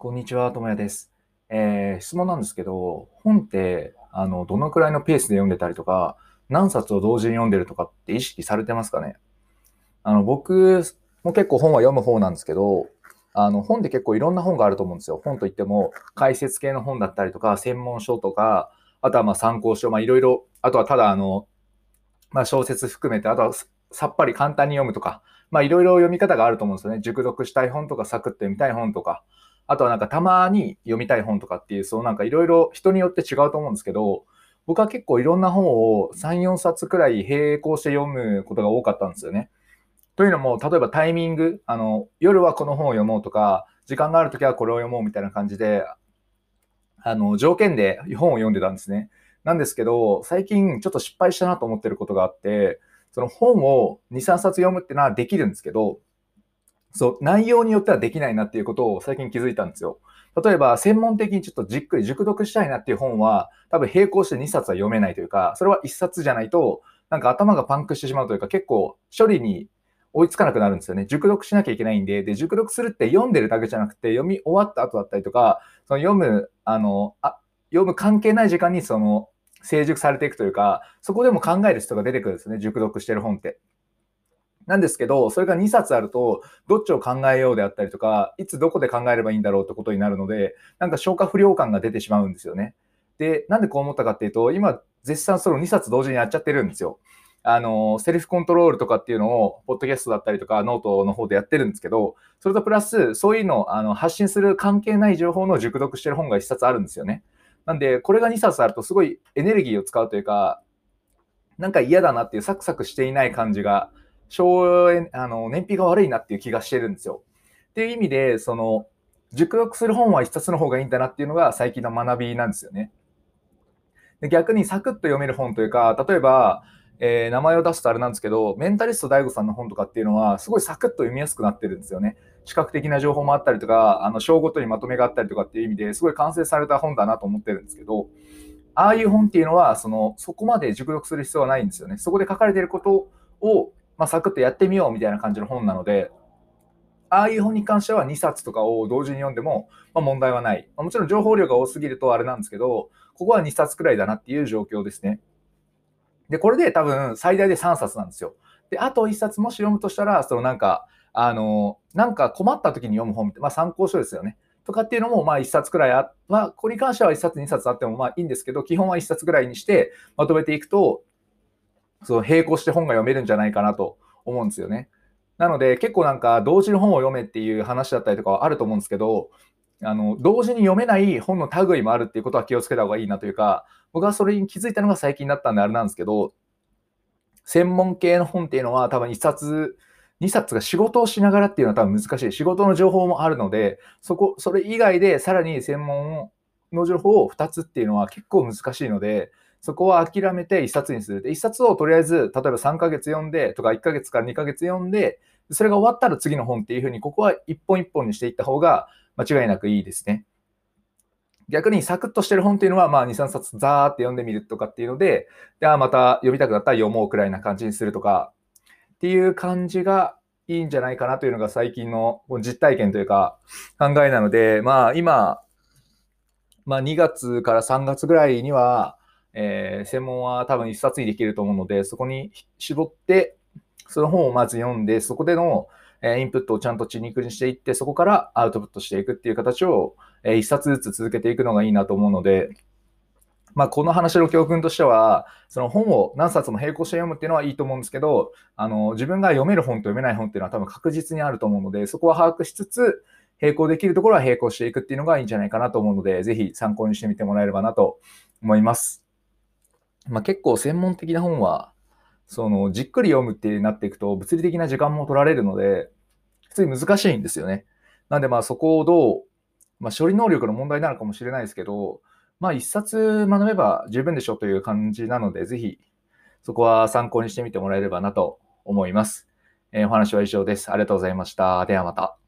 こんにちは、ともやです。えー、質問なんですけど、本って、あの、どのくらいのペースで読んでたりとか、何冊を同時に読んでるとかって意識されてますかね？あの、僕も結構本は読む方なんですけど、あの、本って結構いろんな本があると思うんですよ。本といっても、解説系の本だったりとか、専門書とか、あとはまあ参考書、まあいろいろ、あとはただあの、まあ小説含めて、あとはさっぱり簡単に読むとか、まあいろいろ読み方があると思うんですよね。熟読したい本とか、サクッと読みたい本とか、あとはなんかたまに読みたい本とかっていう、そうなんかいろいろ人によって違うと思うんですけど、僕は結構いろんな本を3、4冊くらい並行して読むことが多かったんですよね。というのも、例えばタイミング、あの、夜はこの本を読もうとか、時間があるときはこれを読もうみたいな感じで、あの、条件で本を読んでたんですね。なんですけど、最近ちょっと失敗したなと思ってることがあって、その本を2、3冊読むっていうのはできるんですけど、そう、内容によってはできないなっていうことを最近気づいたんですよ。例えば、専門的にちょっとじっくり熟読したいなっていう本は、多分並行して2冊は読めないというか、それは1冊じゃないと、なんか頭がパンクしてしまうというか、結構処理に追いつかなくなるんですよね。熟読しなきゃいけないんで、で、熟読するって読んでるだけじゃなくて、読み終わった後だったりとか、その読む、あの、あ読む関係ない時間にその成熟されていくというか、そこでも考える人が出てくるんですね、熟読してる本って。なんですけど、それが2冊あると、どっちを考えようであったりとか、いつどこで考えればいいんだろうってことになるので、なんか消化不良感が出てしまうんですよね。で、なんでこう思ったかっていうと、今、絶賛その2冊同時にやっちゃってるんですよ。あの、セルフコントロールとかっていうのを、ポッドキャストだったりとか、ノートの方でやってるんですけど、それとプラス、そういうのあの発信する関係ない情報の熟読してる本が1冊あるんですよね。なんで、これが2冊あると、すごいエネルギーを使うというか、なんか嫌だなっていうサクサクしていない感じが省エあの燃費が悪いなっていう気がしてるんですよ。っていう意味で、その、熟読する本は一冊の方がいいんだなっていうのが最近の学びなんですよね。で逆にサクッと読める本というか、例えば、えー、名前を出すとあれなんですけど、メンタリスト DAIGO さんの本とかっていうのは、すごいサクッと読みやすくなってるんですよね。視覚的な情報もあったりとか、あの章ごとにまとめがあったりとかっていう意味ですごい完成された本だなと思ってるんですけど、ああいう本っていうのは、そのそこまで熟読する必要はないんですよね。そこで書かれていることをまあ、サクッとやってみようみたいな感じの本なので、ああいう本に関しては2冊とかを同時に読んでも、まあ、問題はない。もちろん情報量が多すぎるとあれなんですけど、ここは2冊くらいだなっていう状況ですね。で、これで多分最大で3冊なんですよ。で、あと1冊もし読むとしたら、そのなんか、あの、なんか困った時に読む本って、まあ参考書ですよね。とかっていうのも、まあ1冊くらいあ、まあこれに関しては1冊2冊あってもまあいいんですけど、基本は1冊くらいにしてまとめていくと、その並行して本が読めるんじゃないかなと思うんですよね。なので結構なんか同時に本を読めっていう話だったりとかはあると思うんですけど、あの同時に読めない本の類もあるっていうことは気をつけた方がいいなというか、僕はそれに気づいたのが最近だったんであれなんですけど、専門系の本っていうのは多分1冊、2冊が仕事をしながらっていうのは多分難しい。仕事の情報もあるので、そこ、それ以外でさらに専門の情報を2つっていうのは結構難しいので、そこは諦めて1冊にする。で、1冊をとりあえず、例えば3ヶ月読んでとか1ヶ月から2ヶ月読んで、それが終わったら次の本っていうふうに、ここは一本一本にしていった方が間違いなくいいですね。逆にサクッとしてる本っていうのは、まあ2、3冊ザーって読んでみるとかっていうので、ではまた読みたくなったら読もうくらいな感じにするとか、っていう感じがいいんじゃないかなというのが最近の実体験というか考えなので、まあ今、まあ2月から3月ぐらいには、えー、専門は多分1冊にできると思うので、そこに絞って、その本をまず読んで、そこでのえインプットをちゃんと血肉にしていって、そこからアウトプットしていくっていう形をえ1冊ずつ続けていくのがいいなと思うので、まあ、この話の教訓としては、その本を何冊も並行して読むっていうのはいいと思うんですけど、あの自分が読める本と読めない本っていうのは多分確実にあると思うので、そこは把握しつつ、並行できるところは並行していくっていうのがいいんじゃないかなと思うので、ぜひ参考にしてみてもらえればなと思います。まあ、結構専門的な本は、そのじっくり読むってなっていくと物理的な時間も取られるので、普通に難しいんですよね。なんでまあそこをどう、まあ、処理能力の問題なのかもしれないですけど、まあ一冊学べば十分でしょうという感じなので、ぜひそこは参考にしてみてもらえればなと思います。えー、お話は以上です。ありがとうございました。ではまた。